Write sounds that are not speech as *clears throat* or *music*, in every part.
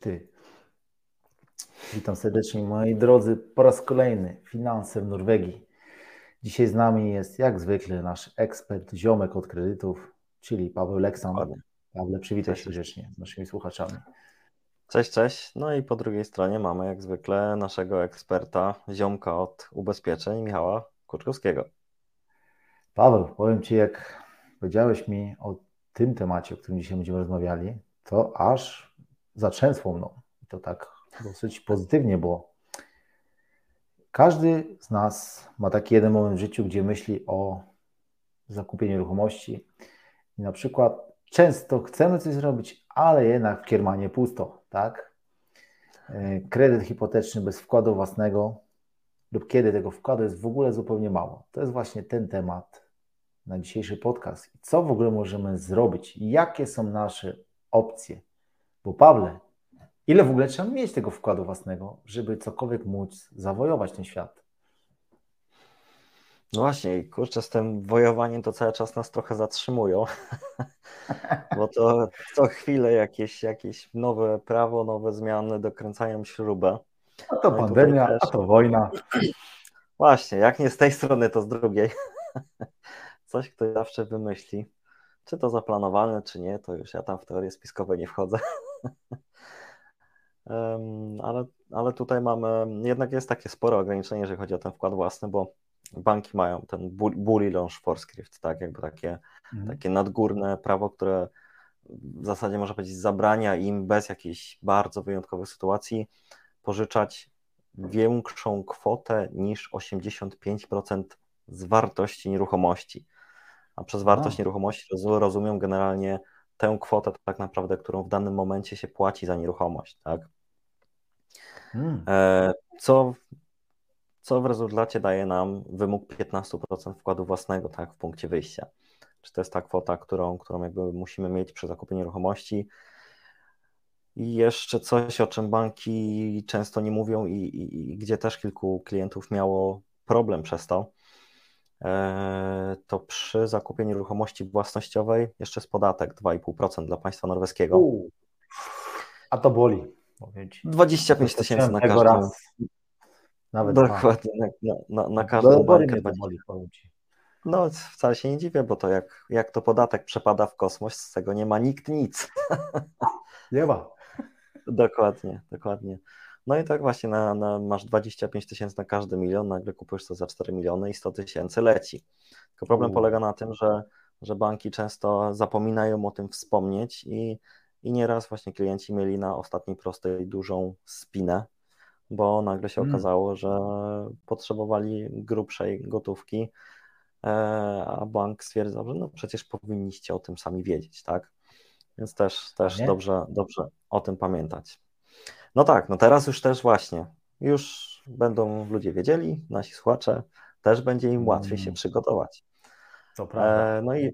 Ty. Witam serdecznie moi drodzy po raz kolejny Finanse w Norwegii. Dzisiaj z nami jest jak zwykle nasz ekspert, ziomek od kredytów, czyli Paweł Leksan. Pawle, przywitaj się grzecznie z naszymi słuchaczami. Cześć, cześć. No i po drugiej stronie mamy jak zwykle naszego eksperta, ziomka od ubezpieczeń, Michała Kurczkowskiego. Paweł, powiem Ci, jak powiedziałeś mi o tym temacie, o którym dzisiaj będziemy rozmawiali, to aż zatrzęsło mną. I to tak dosyć pozytywnie, bo każdy z nas ma taki jeden moment w życiu, gdzie myśli o zakupie nieruchomości i na przykład często chcemy coś zrobić, ale jednak w kiermanie pusto, tak? E, kredyt hipoteczny bez wkładu własnego lub kiedy tego wkładu jest w ogóle zupełnie mało. To jest właśnie ten temat na dzisiejszy podcast. Co w ogóle możemy zrobić? Jakie są nasze opcje? Bo Pawle, ile w ogóle trzeba mieć tego wkładu własnego, żeby cokolwiek móc zawojować ten świat? No właśnie, kurczę, z tym wojowaniem to cały czas nas trochę zatrzymują, *laughs* bo to co chwilę jakieś, jakieś nowe prawo, nowe zmiany dokręcają śrubę. A to no pandemia, też... a to wojna. Właśnie, jak nie z tej strony, to z drugiej. *laughs* Coś ktoś zawsze wymyśli. Czy to zaplanowane, czy nie, to już ja tam w teorie spiskowe nie wchodzę. *laughs* ale, ale tutaj mamy, jednak jest takie spore ograniczenie, jeżeli chodzi o ten wkład własny, bo banki mają ten bully launch forskrift, tak, jakby takie, mhm. takie nadgórne prawo, które w zasadzie można powiedzieć zabrania im bez jakiejś bardzo wyjątkowych sytuacji pożyczać większą kwotę niż 85% z wartości nieruchomości. A przez wartość nieruchomości rozumiem generalnie tę kwotę tak naprawdę, którą w danym momencie się płaci za nieruchomość, tak? Hmm. E, co, co w rezultacie daje nam wymóg 15% wkładu własnego, tak, w punkcie wyjścia. Czy to jest ta kwota, którą, którą jakby musimy mieć przy zakupie nieruchomości? I jeszcze coś, o czym banki często nie mówią i, i, i gdzie też kilku klientów miało problem przez to, to przy zakupie nieruchomości własnościowej jeszcze jest podatek 2,5% dla państwa norweskiego. U, a to boli. 25 tysięcy na każdym. Raz. Nawet Dokładnie, na, na, na, na każdą bankę. Boli, no, wcale się nie dziwię, bo to jak, jak to podatek przepada w kosmos, z tego nie ma nikt nic. Nie ma. *laughs* dokładnie, dokładnie. No i tak właśnie na, na, masz 25 tysięcy na każdy milion, nagle kupujesz to za 4 miliony i 100 tysięcy leci. Tylko problem U. polega na tym, że, że banki często zapominają o tym wspomnieć i, i nieraz właśnie klienci mieli na ostatniej prostej dużą spinę, bo nagle się hmm. okazało, że potrzebowali grubszej gotówki, e, a bank stwierdzał, że no przecież powinniście o tym sami wiedzieć, tak? Więc też, też dobrze, dobrze o tym pamiętać. No tak, no teraz już też właśnie, już będą ludzie wiedzieli, nasi słuchacze, też będzie im łatwiej się mm. przygotować. To prawda. E, no i,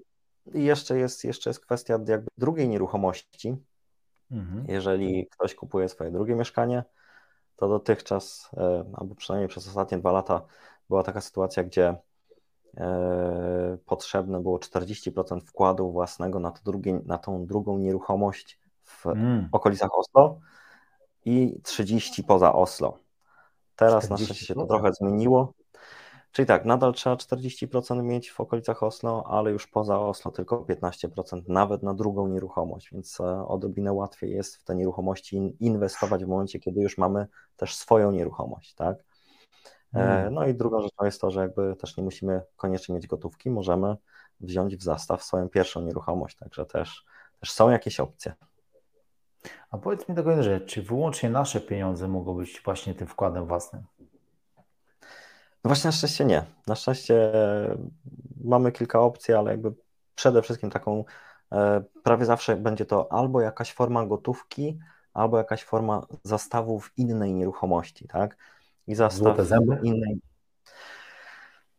i jeszcze, jest, jeszcze jest kwestia jakby drugiej nieruchomości. Mhm. Jeżeli ktoś kupuje swoje drugie mieszkanie, to dotychczas, e, albo przynajmniej przez ostatnie dwa lata, była taka sytuacja, gdzie e, potrzebne było 40% wkładu własnego na, to drugie, na tą drugą nieruchomość w mm. okolicach Oslo i 30 poza Oslo. Teraz na szczęście się to trochę zmieniło. Czyli tak, nadal trzeba 40% mieć w okolicach Oslo, ale już poza Oslo tylko 15%, nawet na drugą nieruchomość, więc e, odrobinę łatwiej jest w te nieruchomości inwestować w momencie, kiedy już mamy też swoją nieruchomość, tak? E, hmm. No i drugą rzeczą jest to, że jakby też nie musimy koniecznie mieć gotówki, możemy wziąć w zastaw swoją pierwszą nieruchomość, także też, też są jakieś opcje. A powiedz mi taką rzecz, czy wyłącznie nasze pieniądze mogą być właśnie tym wkładem własnym? No właśnie na szczęście nie. Na szczęście mamy kilka opcji, ale jakby przede wszystkim taką e, prawie zawsze będzie to albo jakaś forma gotówki, albo jakaś forma zastawu w innej nieruchomości, tak? I zastaw innej.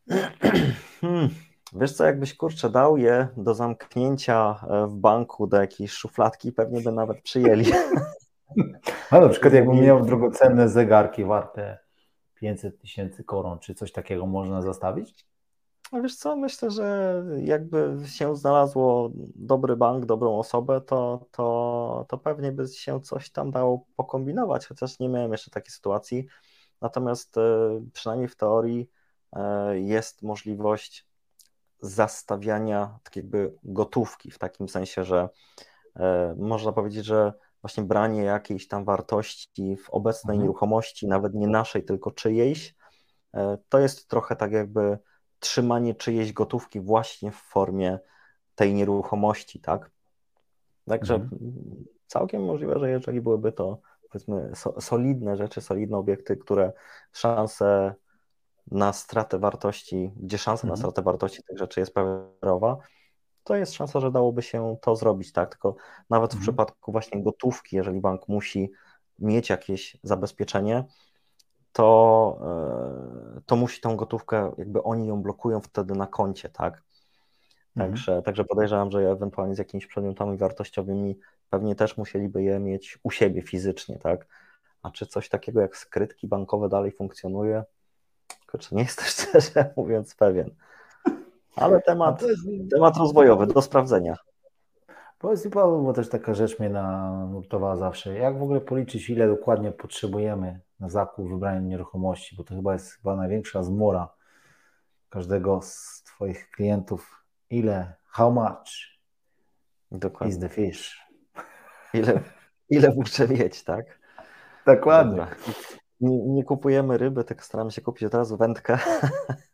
*clears throat* Wiesz co, jakbyś kurczę dał je do zamknięcia e, w banku do jakiejś szufladki, pewnie by nawet przyjęli. *laughs* No na przykład jakbym miał drogocenne zegarki warte 500 tysięcy koron, czy coś takiego można zastawić? No wiesz co, myślę, że jakby się znalazło dobry bank, dobrą osobę, to, to, to pewnie by się coś tam dało pokombinować, chociaż nie miałem jeszcze takiej sytuacji. Natomiast e, przynajmniej w teorii e, jest możliwość zastawiania tak jakby gotówki, w takim sensie, że e, można powiedzieć, że właśnie branie jakiejś tam wartości w obecnej mhm. nieruchomości, nawet nie naszej, tylko czyjejś, to jest trochę tak jakby trzymanie czyjejś gotówki właśnie w formie tej nieruchomości, tak? Także mhm. całkiem możliwe, że jeżeli byłyby to powiedzmy solidne rzeczy, solidne obiekty, które szanse na stratę wartości, gdzie szansa mhm. na stratę wartości tych rzeczy jest prawie to jest szansa, że dałoby się to zrobić, tak? Tylko nawet mhm. w przypadku właśnie gotówki, jeżeli bank musi mieć jakieś zabezpieczenie, to, e, to musi tą gotówkę, jakby oni ją blokują wtedy na koncie, tak? Mhm. Także, mhm. także podejrzewam, że ewentualnie z jakimiś przedmiotami wartościowymi pewnie też musieliby je mieć u siebie fizycznie, tak? A czy coś takiego jak skrytki bankowe dalej funkcjonuje? Kurczę, nie jestem *laughs* szczerze mówiąc pewien. Ale temat, jest... temat rozwojowy do sprawdzenia. Powiedz mi Paweł, bo też taka rzecz mnie nurtowała zawsze. Jak w ogóle policzyć, ile dokładnie potrzebujemy na zakup wybrania nieruchomości? Bo to chyba jest chyba największa zmora każdego z Twoich klientów. Ile, how much Dokładnie. is the fish? Ile, ile muszę mieć, tak? Dokładnie. Nie, nie, kupujemy ryby, tylko staramy się kupić od razu wędkę.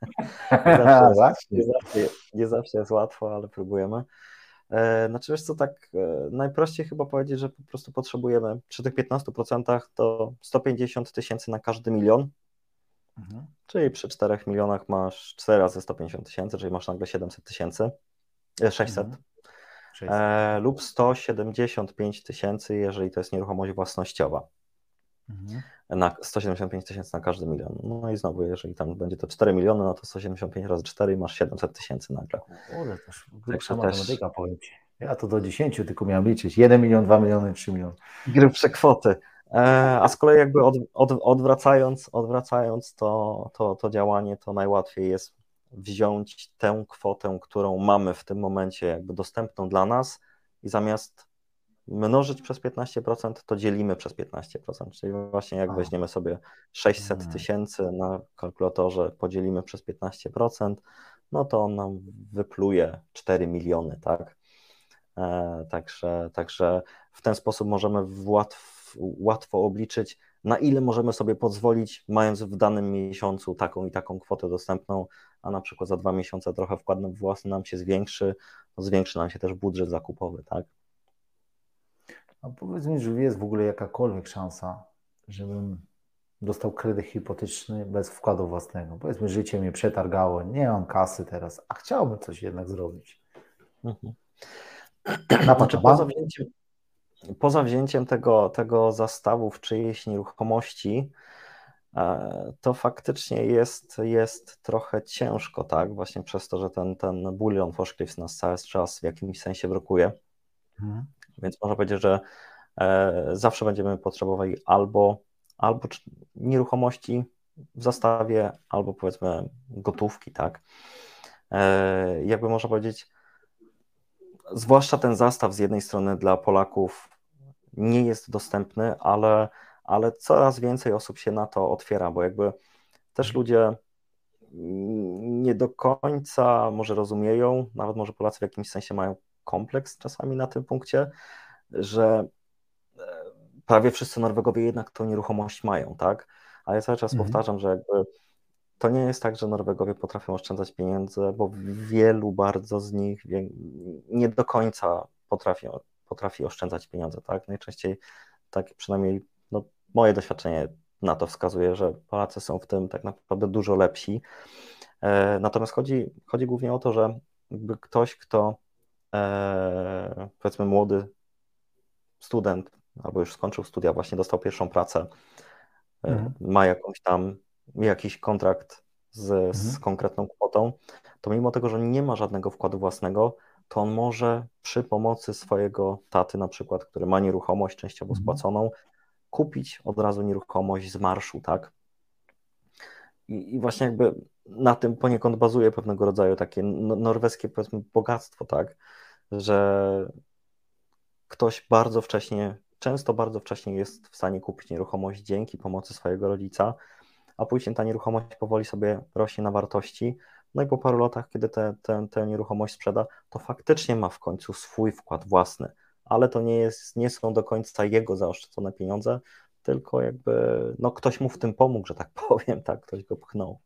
*laughs* nie, zawsze nie, zawsze, nie zawsze jest łatwo, ale próbujemy. E, znaczy wiesz co, tak e, najprościej chyba powiedzieć, że po prostu potrzebujemy przy tych 15% to 150 tysięcy na każdy milion, mhm. czyli przy 4 milionach masz 4 razy 150 tysięcy, czyli masz nagle 700 tysięcy, 600. Mhm. E, lub 175 tysięcy, jeżeli to jest nieruchomość własnościowa. Mhm. Na 175 tysięcy na każdy milion. No i znowu, jeżeli tam będzie to 4 miliony, no to 175 razy 4 i masz 700 tysięcy nagle. Kurde, to już grubsza matematyka, też... powiem Ci. Ja to do 10 tylko miałem liczyć. 1 milion, 2 miliony, 3 miliony. Grubsze kwoty. E, a z kolei jakby od, od, odwracając, odwracając to, to, to działanie, to najłatwiej jest wziąć tę kwotę, którą mamy w tym momencie jakby dostępną dla nas i zamiast mnożyć przez 15%, to dzielimy przez 15%. Czyli właśnie jak weźmiemy sobie 600 mm. tysięcy na kalkulatorze, podzielimy przez 15%, no to on nam wypluje 4 miliony, tak? E, także, także w ten sposób możemy łatw, łatwo obliczyć, na ile możemy sobie pozwolić, mając w danym miesiącu taką i taką kwotę dostępną, a na przykład za dwa miesiące trochę wkład własny nam się zwiększy, no zwiększy nam się też budżet zakupowy, tak? A powiedz mi, że jest w ogóle jakakolwiek szansa, żebym dostał kredyt hipoteczny bez wkładu własnego. Powiedzmy, życie mnie przetargało, nie mam kasy teraz, a chciałbym coś jednak zrobić. Mhm. Na znaczy, poza wzięciem, poza wzięciem tego, tego zastawu w czyjejś nieruchomości, e, to faktycznie jest, jest trochę ciężko, tak? Właśnie przez to, że ten, ten bulion Foshcliffs nas cały czas w jakimś sensie blokuje. Mhm. Więc można powiedzieć, że e, zawsze będziemy potrzebowali albo, albo nieruchomości w zastawie, albo powiedzmy gotówki, tak? E, jakby można powiedzieć, zwłaszcza ten zastaw z jednej strony dla Polaków nie jest dostępny, ale, ale coraz więcej osób się na to otwiera, bo jakby też ludzie nie do końca może rozumieją, nawet może Polacy w jakimś sensie mają kompleks czasami na tym punkcie, że e, prawie wszyscy Norwegowie jednak tą nieruchomość mają, tak? Ale ja cały czas mhm. powtarzam, że jakby to nie jest tak, że Norwegowie potrafią oszczędzać pieniądze, bo wielu bardzo z nich nie do końca potrafi, potrafi oszczędzać pieniądze, tak? Najczęściej, tak przynajmniej no, moje doświadczenie na to wskazuje, że Polacy są w tym tak naprawdę dużo lepsi. E, natomiast chodzi, chodzi głównie o to, że ktoś, kto e, powiedzmy młody student, albo już skończył studia, właśnie dostał pierwszą pracę, e, mhm. ma jakąś tam, jakiś kontrakt z, mhm. z konkretną kwotą, to mimo tego, że nie ma żadnego wkładu własnego, to on może przy pomocy swojego taty, na przykład, który ma nieruchomość częściowo mhm. spłaconą, kupić od razu nieruchomość z marszu, tak? I, i właśnie jakby na tym poniekąd bazuje pewnego rodzaju takie no, norweskie powiedzmy bogactwo, tak, że ktoś bardzo wcześnie, często bardzo wcześnie jest w stanie kupić nieruchomość dzięki pomocy swojego rodzica, a później ta nieruchomość powoli sobie rośnie na wartości, no i po paru latach, kiedy tę nieruchomość sprzeda, to faktycznie ma w końcu swój wkład własny, ale to nie, jest, nie są do końca jego zaoszczędzone pieniądze, tylko jakby no, ktoś mu w tym pomógł, że tak *laughs* powiem, tak, ktoś go pchnął.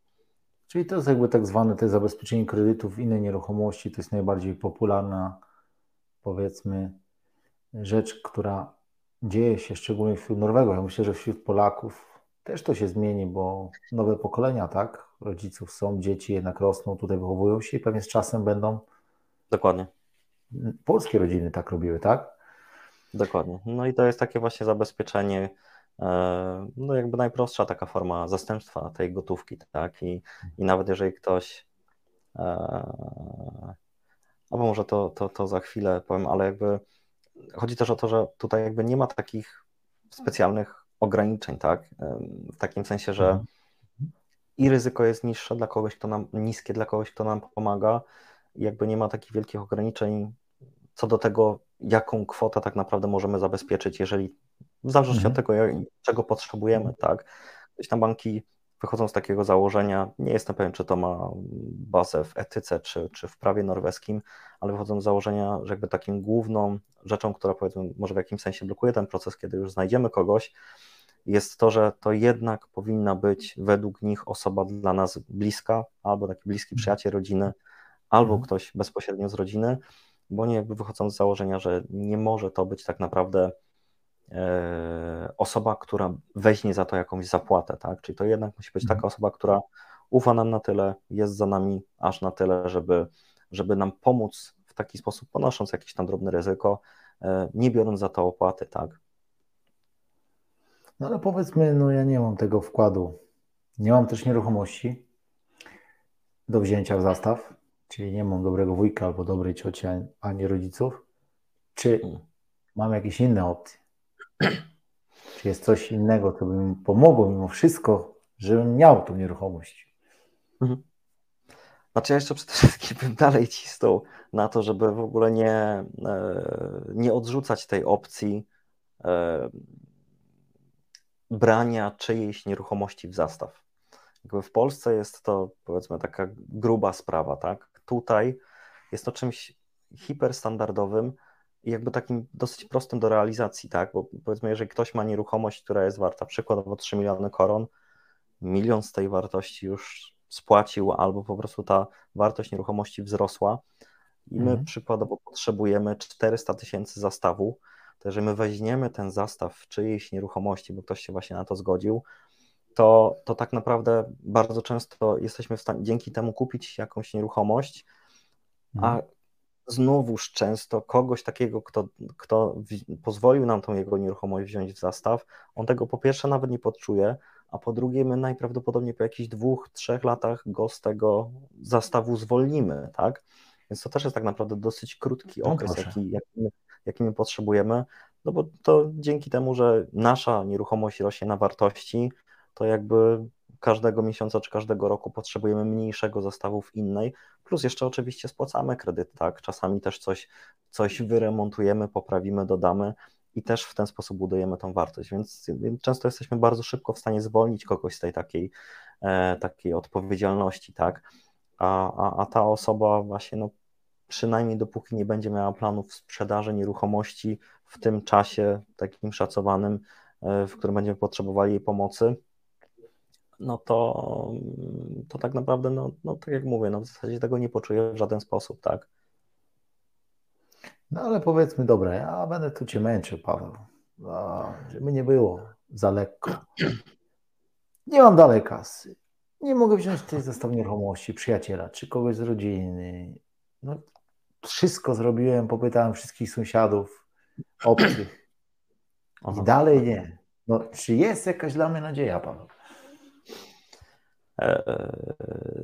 Czyli to jest jakby tak zwane te zabezpieczenie kredytów w innej nieruchomości, to jest najbardziej popularna, powiedzmy, rzecz, która dzieje się szczególnie wśród Norwegów. Ja myślę, że wśród Polaków też to się zmieni, bo nowe pokolenia, tak? Rodziców są, dzieci jednak rosną, tutaj wychowują się i pewnie z czasem będą. Dokładnie. Polskie rodziny tak robiły, tak? Dokładnie. No i to jest takie właśnie zabezpieczenie no jakby najprostsza taka forma zastępstwa tej gotówki, tak? I, i nawet jeżeli ktoś, e, albo może to, to, to za chwilę powiem, ale jakby chodzi też o to, że tutaj jakby nie ma takich specjalnych ograniczeń, tak? W takim sensie, że mhm. i ryzyko jest niższe dla kogoś, kto nam, niskie dla kogoś, kto nam pomaga, i jakby nie ma takich wielkich ograniczeń co do tego, jaką kwotę tak naprawdę możemy zabezpieczyć, jeżeli w zależności mhm. od tego, czego potrzebujemy, tak. Gdzieś tam banki wychodzą z takiego założenia, nie jestem pewien, czy to ma bazę w etyce, czy, czy w prawie norweskim, ale wychodzą z założenia, że jakby takim główną rzeczą, która powiedzmy może w jakimś sensie blokuje ten proces, kiedy już znajdziemy kogoś, jest to, że to jednak powinna być według nich osoba dla nas bliska, albo taki bliski mhm. przyjaciel rodziny, albo mhm. ktoś bezpośrednio z rodziny, bo oni jakby wychodzą z założenia, że nie może to być tak naprawdę osoba, która weźmie za to jakąś zapłatę, tak? Czyli to jednak musi być taka mhm. osoba, która ufa nam na tyle, jest za nami aż na tyle, żeby, żeby nam pomóc w taki sposób, ponosząc jakieś tam drobne ryzyko, e, nie biorąc za to opłaty, tak? No ale powiedzmy, no ja nie mam tego wkładu, nie mam też nieruchomości do wzięcia w zastaw, czyli nie mam dobrego wujka albo dobrej cioci, ani rodziców. Czy hmm. mam jakieś inne opcje? Czy jest coś innego, co by mi pomogło mimo wszystko, żebym miał tą nieruchomość? Mhm. Znaczy ja jeszcze przede wszystkim bym dalej cisnął na to, żeby w ogóle nie, e, nie odrzucać tej opcji e, brania czyjejś nieruchomości w zastaw. Jakby w Polsce jest to powiedzmy taka gruba sprawa, tak? Tutaj jest to czymś hiperstandardowym, jakby takim dosyć prostym do realizacji, tak? Bo powiedzmy, jeżeli ktoś ma nieruchomość, która jest warta przykładowo 3 miliony koron, milion z tej wartości już spłacił, albo po prostu ta wartość nieruchomości wzrosła i my mhm. przykładowo potrzebujemy 400 tysięcy zastawu, to jeżeli my weźmiemy ten zastaw w czyjejś nieruchomości, bo ktoś się właśnie na to zgodził, to, to tak naprawdę bardzo często jesteśmy w stanie dzięki temu kupić jakąś nieruchomość, a mhm znowuż często kogoś takiego, kto, kto pozwolił nam tą jego nieruchomość wziąć w zastaw, on tego po pierwsze nawet nie podczuje, a po drugie my najprawdopodobniej po jakichś dwóch, trzech latach go z tego zastawu zwolnimy, tak? Więc to też jest tak naprawdę dosyć krótki no okres, jaki, jaki, jaki my potrzebujemy, no bo to dzięki temu, że nasza nieruchomość rośnie na wartości, to jakby każdego miesiąca czy każdego roku potrzebujemy mniejszego zestawu w innej, plus jeszcze oczywiście spłacamy kredyt, tak? Czasami też coś, coś wyremontujemy, poprawimy, dodamy i też w ten sposób budujemy tą wartość, więc, często jesteśmy bardzo szybko w stanie zwolnić kogoś z tej takiej, e, takiej odpowiedzialności, tak? A, a, a ta osoba właśnie, no przynajmniej dopóki nie będzie miała planów sprzedaży nieruchomości w tym czasie takim szacowanym, e, w którym będziemy potrzebowali jej pomocy, no to, to tak naprawdę, no, no tak jak mówię, no w zasadzie tego nie poczuję w żaden sposób, tak? No ale powiedzmy, dobra, ja będę tu Cię męczył, Paweł, żeby nie było za lekko. Nie mam dalej kasy. Nie mogę wziąć tej zestaw nieruchomości przyjaciela czy kogoś z rodziny. No, wszystko zrobiłem, popytałem wszystkich sąsiadów, obcych. I dalej nie. No, czy jest jakaś dla mnie nadzieja, Paweł?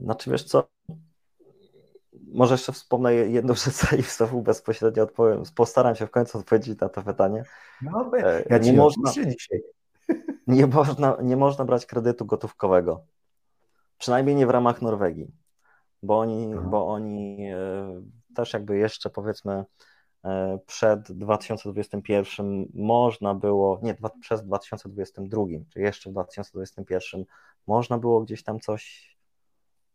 Znaczy wiesz co, może jeszcze wspomnę jedną *laughs* rzecz, zanim znowu bezpośrednio odpowiem. Postaram się w końcu odpowiedzieć na to pytanie. No, e, ja nie można, dzisiaj. *laughs* Nie można, nie można brać kredytu gotówkowego. przynajmniej nie w ramach Norwegii, bo oni, bo oni też jakby jeszcze powiedzmy przed 2021 można było, nie, przez 2022, czy jeszcze w 2021 można było gdzieś tam coś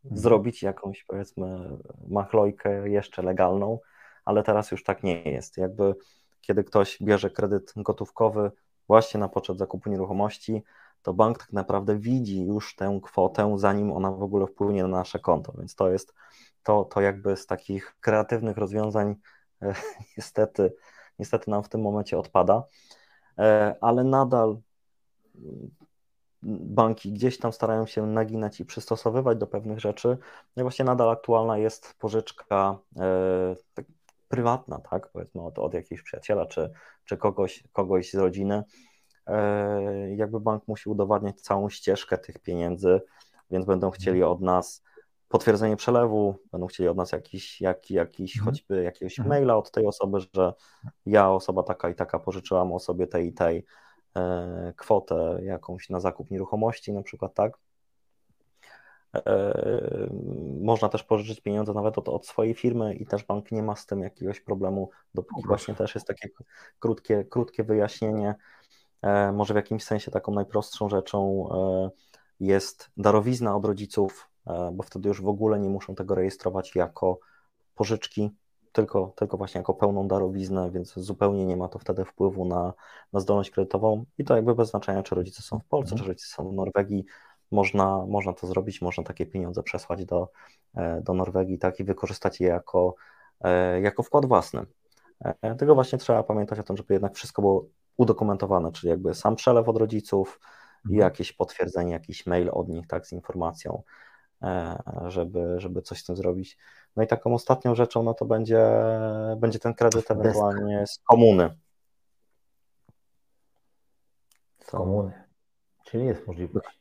mhm. zrobić, jakąś powiedzmy machlojkę jeszcze legalną, ale teraz już tak nie jest. Jakby kiedy ktoś bierze kredyt gotówkowy właśnie na poczet zakupu nieruchomości, to bank tak naprawdę widzi już tę kwotę, zanim ona w ogóle wpłynie na nasze konto. Więc to jest to, to jakby z takich kreatywnych rozwiązań e, *laughs* niestety, niestety nam w tym momencie odpada, e, ale nadal banki gdzieś tam starają się naginać i przystosowywać do pewnych rzeczy. No i właśnie nadal aktualna jest pożyczka e, tak, prywatna, tak, powiedzmy od, od jakiegoś przyjaciela czy, czy kogoś, kogoś z rodziny. E, jakby bank musi udowadniać całą ścieżkę tych pieniędzy, więc będą chcieli od nas potwierdzenie przelewu, będą chcieli od nas jakiś, jak, jakiś mhm. choćby jakiegoś mhm. maila od tej osoby, że ja, osoba taka i taka, pożyczyłam osobie tej i tej kwotę jakąś na zakup nieruchomości, na przykład, tak. E, można też pożyczyć pieniądze nawet od, od, swojej firmy i też bank nie ma z tym jakiegoś problemu, dopóki właśnie też jest takie krótkie, krótkie wyjaśnienie. E, może w jakimś sensie taką najprostszą rzeczą e, jest darowizna od rodziców, bo wtedy już w ogóle nie muszą tego rejestrować jako pożyczki, tylko, tylko właśnie jako pełną darowiznę, więc zupełnie nie ma to wtedy wpływu na, na zdolność kredytową i to jakby bez znaczenia, czy rodzice są w Polsce, czy rodzice są w Norwegii, można, można to zrobić, można takie pieniądze przesłać do, e, do Norwegii tak, i wykorzystać je jako, e, jako wkład własny. E, tego właśnie trzeba pamiętać o tym, żeby jednak wszystko było udokumentowane, czyli jakby sam przelew od rodziców i mhm. jakieś potwierdzenie, jakiś mail od nich tak, z informacją, żeby, żeby coś z tym zrobić. No i taką ostatnią rzeczą no to będzie, będzie ten kredyt ewentualnie z komuny. Z komuny. Czyli jest możliwość.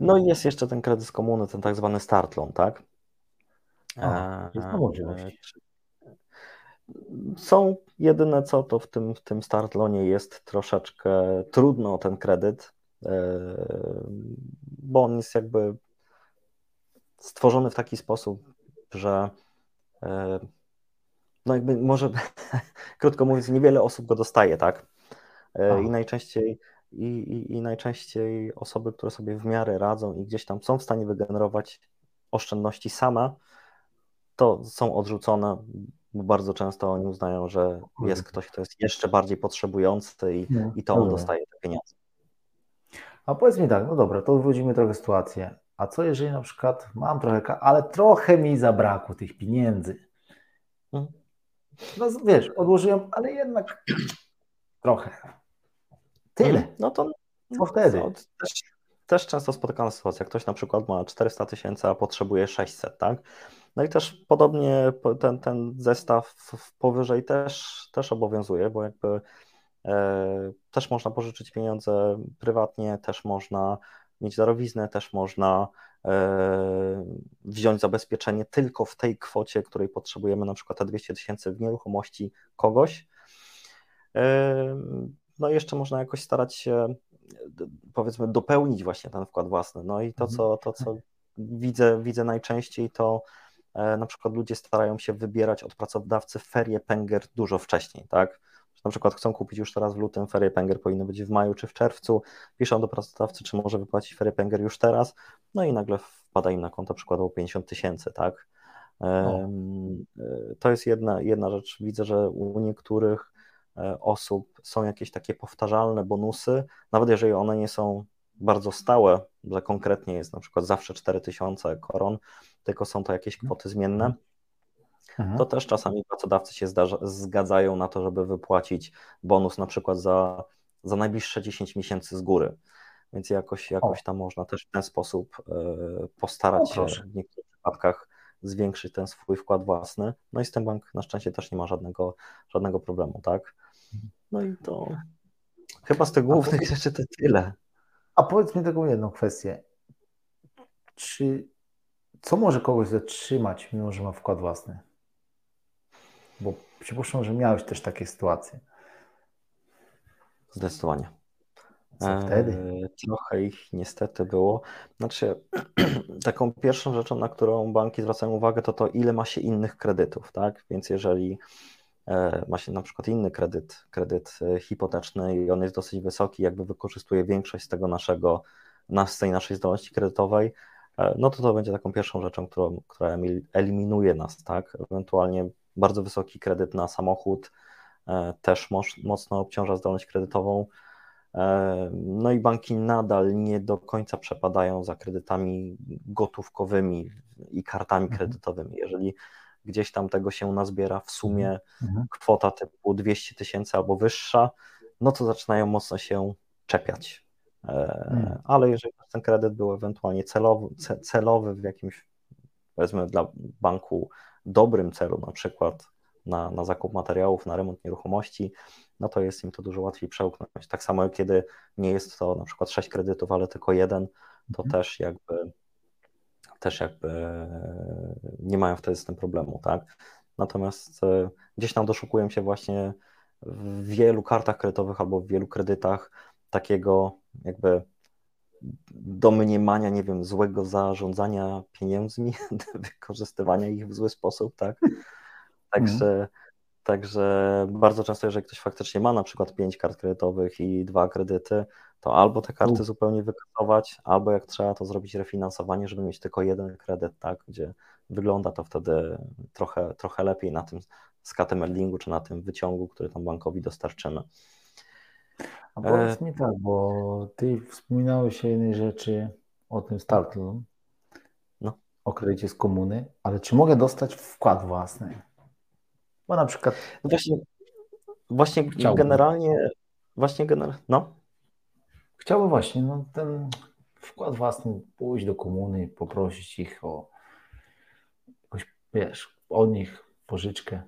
No i jest jeszcze ten kredyt z komuny, ten tak zwany start loan, tak? A, jest to możliwość. Są jedyne co, to w tym, w tym start loanie jest troszeczkę trudno ten kredyt, e, bo on jest jakby stworzony w taki sposób, że e, no jakby może, *laughs* krótko mówiąc, niewiele osób go dostaje, tak? E, I najczęściej i, i, i najczęściej osoby, które sobie w miarę radzą i gdzieś tam są w stanie wygenerować oszczędności same, to są odrzucone, bo bardzo często oni uznają, że jest ktoś, kto jest jeszcze bardziej potrzebujący i, i to on dostaje te pieniądze. A powiedz mi tak, no dobra, to odwrócimy trochę sytuację. A co jeżeli na przykład mam trochę, ale trochę mi zabrakło tych pieniędzy? Mhm. No wiesz, odłożyłem, ale jednak trochę. Tyle. Mhm. No to co wtedy? Też, też często spotykana sytuacja. Ktoś na przykład ma 400 tysięcy, a potrzebuje 600, tak? No i też podobnie ten, ten zestaw powyżej też, też obowiązuje, bo jakby e, też można pożyczyć pieniądze prywatnie, też można mieć darowiznę, też można e, wziąć zabezpieczenie tylko w tej kwocie, której potrzebujemy, na przykład te 200 tysięcy w nieruchomości kogoś. E, no i jeszcze można jakoś starać się powiedzmy dopełnić właśnie ten wkład własny. No i to, mhm. co, to, co widzę, widzę najczęściej, to e, na przykład ludzie starają się wybierać od pracodawcy ferie Pęger dużo wcześniej, tak? Na przykład chcą kupić już teraz w lutym ferie Pęger, powinny być w maju czy w czerwcu, piszą do pracodawcy, czy może wypłacić ferie Pęger już teraz, no i nagle wpada im na konto przykładowo 50 tysięcy, tak? E, to jest jedna, jedna rzecz. Widzę, że u niektórych E, osób są jakieś takie powtarzalne bonusy, nawet jeżeli one nie są bardzo stałe, że konkretnie jest na przykład zawsze 4000 koron, tylko są to jakieś kwoty zmienne, mhm. to też czasami pracodawcy się zdarza, zgadzają na to, żeby wypłacić bonus na przykład za, za najbliższe 10 miesięcy z góry. Więc jakoś, jakoś tam można też w ten sposób y, postarać się w niektórych przypadkach zwiększyć ten swój wkład własny. No i z tym bank na szczęście też nie ma żadnego, żadnego problemu, tak? No i to chyba z tych głównych powiedz, rzeczy to tyle. A powiedz mi taką jedną kwestię. Czy co może kogoś zatrzymać, mimo że ma wkład własny? Bo przypuszczam, że miałeś też takie sytuacje. Zdecydowanie. Co wtedy? E, trochę ich niestety było. Znaczy, *clears throat* taką pierwszą rzeczą, na którą banki zwracają uwagę, to to, ile ma się innych kredytów, tak? Więc jeżeli e, ma się na przykład inny kredyt, kredyt e, hipoteczny i on jest dosyć wysoki, jakby wykorzystuje większość z tego naszego, z tej naszej zdolności kredytowej, no to to będzie taką pierwszą rzeczą, którą, która eliminuje nas, tak? Ewentualnie bardzo wysoki kredyt na samochód też mocno obciąża zdolność kredytową. E, no i banki nadal nie do końca przepadają za kredytami gotówkowymi i kartami mhm. kredytowymi. Jeżeli gdzieś tam tego się nazbiera w sumie mhm. mhm. kwota typu 200 tysięcy albo wyższa, no to zaczynają mocno się czepiać. E. Ale jeżeli ten kredyt był ewentualnie celowy, celowy w jakimś, powiedzmy, dla banku dobrym celu, na przykład na, na zakup materiałów, na remont nieruchomości, no to jest im to dużo łatwiej przełknąć. Tak samo kiedy nie jest to na przykład sześć kredytów, ale tylko jeden, to mhm. też jakby też jakby nie mają wtedy z tym problemu, tak? Natomiast e, gdzieś tam doszukują się właśnie w wielu kartach kredytowych albo w wielu kredytach takiego jakby domniemania, nie wiem, złego zarządzania pieniędzmi, *laughs* wykorzystywania ich w zły sposób, tak? Także, mm. także bardzo często, jeżeli ktoś faktycznie ma na przykład pięć kart kredytowych i dwa kredyty, to albo te karty U. zupełnie wykasować, albo jak trzeba, to zrobić refinansowanie, żeby mieć tylko jeden kredyt, tak, gdzie wygląda to wtedy trochę, trochę lepiej na tym skatemeldingu, czy na tym wyciągu, który tam bankowi dostarczymy. A powiedz e... mi tak, bo ty wspominałeś o jednej rzeczy, o tym startu, no. o kredycie z komuny, ale czy mogę dostać wkład własny? Bo na przykład. No właśnie, właśnie chciałbym. generalnie, właśnie generalnie, no. Chciałbym właśnie no, ten wkład własny pójść do komuny, poprosić ich o jakoś, wiesz, od nich pożyczkę.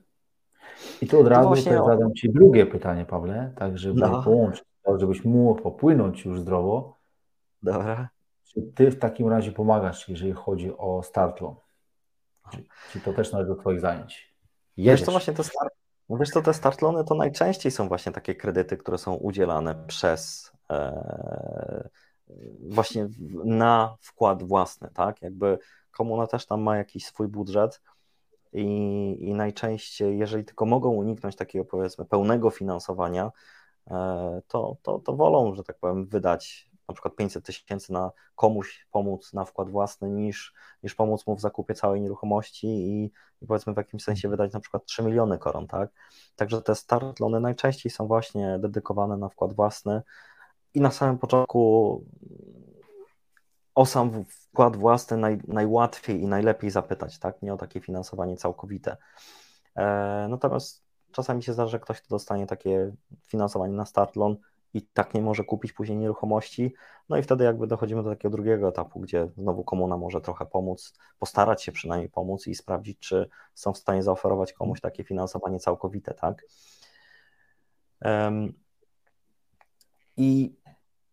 I tu od no razu właśnie zadam Ci drugie pytanie, Pawle, tak żeby no. połączyć, żebyś mógł popłynąć już zdrowo. Dobra. Czy Ty w takim razie pomagasz, jeżeli chodzi o startlon? Czy, czy to też należy do Twoich zajęć? Wiesz to właśnie te start, wiesz to te startlony to najczęściej są właśnie takie kredyty, które są udzielane przez e, właśnie na wkład własny, tak? Jakby komuna też tam ma jakiś swój budżet i, i najczęściej, jeżeli tylko mogą uniknąć takiego powiedzmy pełnego finansowania, to, to, to wolą, że tak powiem, wydać na przykład 500 tysięcy na komuś pomóc na wkład własny, niż, niż pomóc mu w zakupie całej nieruchomości i, i powiedzmy w jakimś sensie wydać na przykład 3 miliony koron, tak? Także te start loany najczęściej są właśnie dedykowane na wkład własny i na samym początku o sam wkład własny naj, najłatwiej i najlepiej zapytać, tak? Nie o takie finansowanie całkowite. E, natomiast czasami się zdarza, że ktoś, kto dostanie takie finansowanie na start loan, i tak nie może kupić później nieruchomości. No i wtedy jakby dochodzimy do takiego drugiego etapu, gdzie znowu komuna może trochę pomóc, postarać się przynajmniej pomóc i sprawdzić, czy są w stanie zaoferować komuś takie finansowanie całkowite, tak? I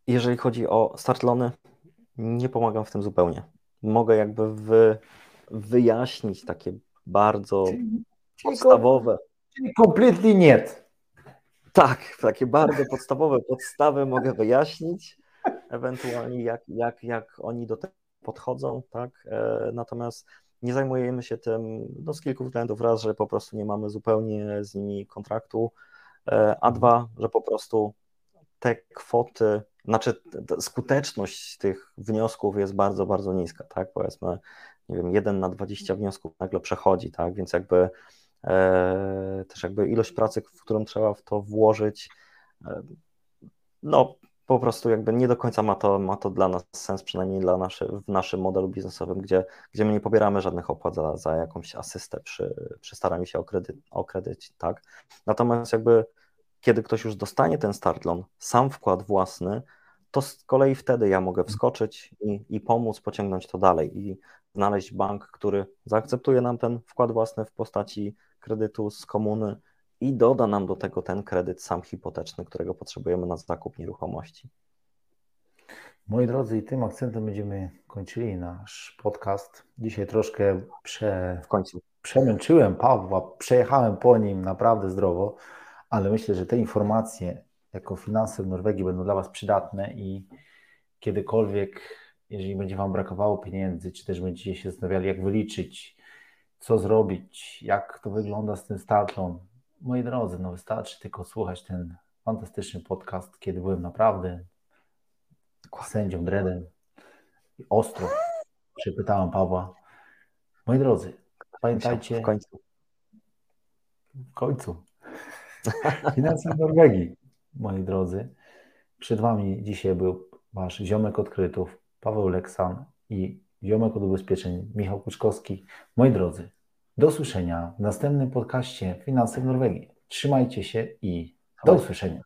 jeżeli chodzi o startlony, nie pomagam w tym zupełnie. Mogę jakby wy, wyjaśnić takie bardzo podstawowe. Czyli completely nie. Tak, takie bardzo podstawowe podstawy mogę wyjaśnić, ewentualnie jak, jak, jak oni do tego podchodzą, tak? E, natomiast nie zajmujemy się tym no, z kilku względów. Raz, że po prostu nie mamy zupełnie z nimi kontraktu, e, a dwa, że po prostu te kwoty, znaczy skuteczność tych wniosków jest bardzo, bardzo niska, tak? Powiedzmy, nie wiem, jeden na 20 wniosków nagle przechodzi, tak? Więc jakby też jakby ilość pracy, w którą trzeba w to włożyć, e, no po prostu jakby nie do końca ma to, ma to dla nas sens, przynajmniej dla naszy, w naszym modelu biznesowym, gdzie, gdzie my nie pobieramy żadnych opłat za, za jakąś asystę przy, przy staraniu się o kredyt, o kredyt, tak. Natomiast jakby kiedy ktoś już dostanie ten start loan, sam wkład własny, to z kolei wtedy ja mogę wskoczyć i, i pomóc pociągnąć to dalej i znaleźć bank, który zaakceptuje nam ten wkład własny w postaci kredytu z komuny i doda nam do tego ten kredyt sam hipoteczny, którego potrzebujemy na zakup nieruchomości. Moi drodzy, i tym akcentem będziemy kończyli nasz podcast. Dzisiaj troszkę prze... w końcu przemęczyłem Pawła, przejechałem po nim naprawdę zdrowo, ale myślę, że te informacje jako finanse w Norwegii będą dla Was przydatne i kiedykolwiek, jeżeli będzie Wam brakowało pieniędzy, czy też będziecie się zastanawiali, jak wyliczyć, co zrobić, jak to wygląda z tym startlą, moi drodzy, no wystarczy tylko słuchać ten fantastyczny podcast, kiedy byłem naprawdę sędzią Dredem i ostro przepytałem Pawła. Moi drodzy, pamiętajcie. W końcu. W końcu. Finanse w Norwegii, moi drodzy. Przed Wami dzisiaj był Wasz ziomek odkrytów, Paweł Leksan i ziomek od ubezpieczeń, Michał Kuczkowski. Moi drodzy, do usłyszenia w następnym podcaście Finanse w Norwegii. Trzymajcie się i do usłyszenia.